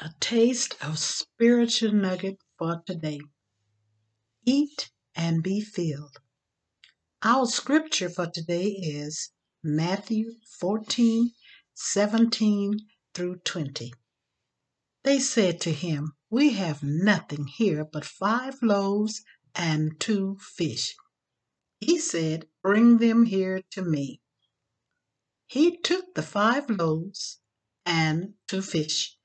A taste of spiritual nugget for today. Eat and be filled. Our scripture for today is Matthew 14 17 through 20. They said to him, We have nothing here but five loaves and two fish. He said, Bring them here to me. He took the five loaves and two fish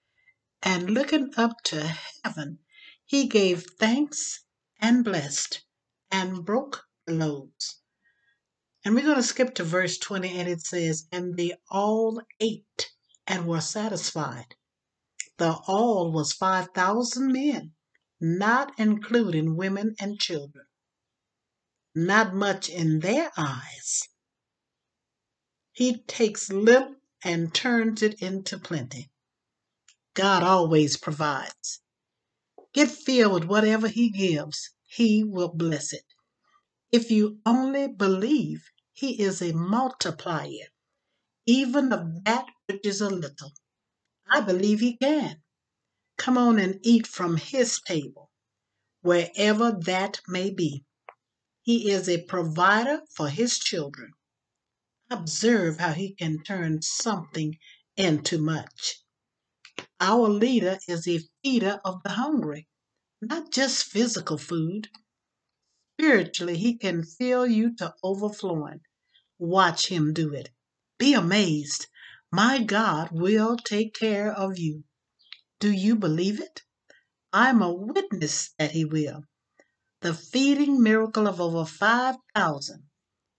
and looking up to heaven, he gave thanks and blessed and broke the loaves. And we're going to skip to verse 20, and it says, And they all ate and were satisfied. The all was 5,000 men, not including women and children. Not much in their eyes. He takes little and turns it into plenty. God always provides. Get filled with whatever He gives, He will bless it. If you only believe He is a multiplier, even of that which is a little. I believe He can. Come on and eat from His table, wherever that may be. He is a provider for His children. Observe how He can turn something into much. Our leader is a feeder of the hungry, not just physical food. Spiritually, he can fill you to overflowing. Watch him do it. Be amazed. My God will take care of you. Do you believe it? I'm a witness that he will. The feeding miracle of over 5,000.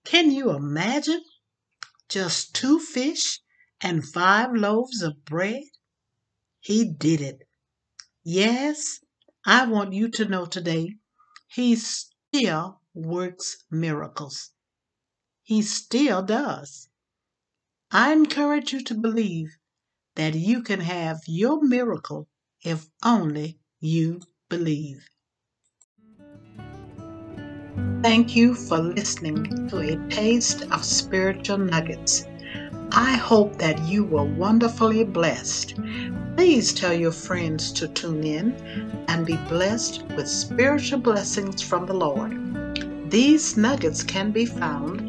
Can you imagine? Just two fish and five loaves of bread? He did it. Yes, I want you to know today, He still works miracles. He still does. I encourage you to believe that you can have your miracle if only you believe. Thank you for listening to a taste of spiritual nuggets. I hope that you were wonderfully blessed. Please tell your friends to tune in and be blessed with spiritual blessings from the Lord. These nuggets can be found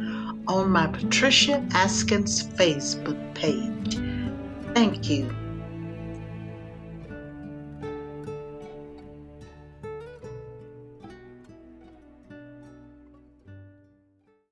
on my Patricia Askins Facebook page. Thank you